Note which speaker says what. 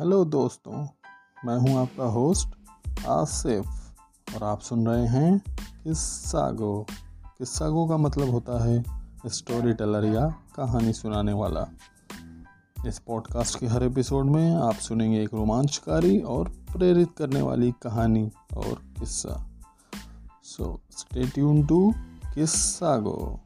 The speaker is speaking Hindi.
Speaker 1: हेलो दोस्तों, मैं हूँ आपका होस्ट आसिफ और आप सुन रहे हैं किस्सा गो किस्सा गो का मतलब होता है स्टोरी टेलर या कहानी सुनाने वाला। इस पॉडकास्ट के हर एपिसोड में आप सुनेंगे एक रोमांचकारी और प्रेरित करने वाली कहानी और किस्सा। सो स्टे ट्यून टू किस्सा गो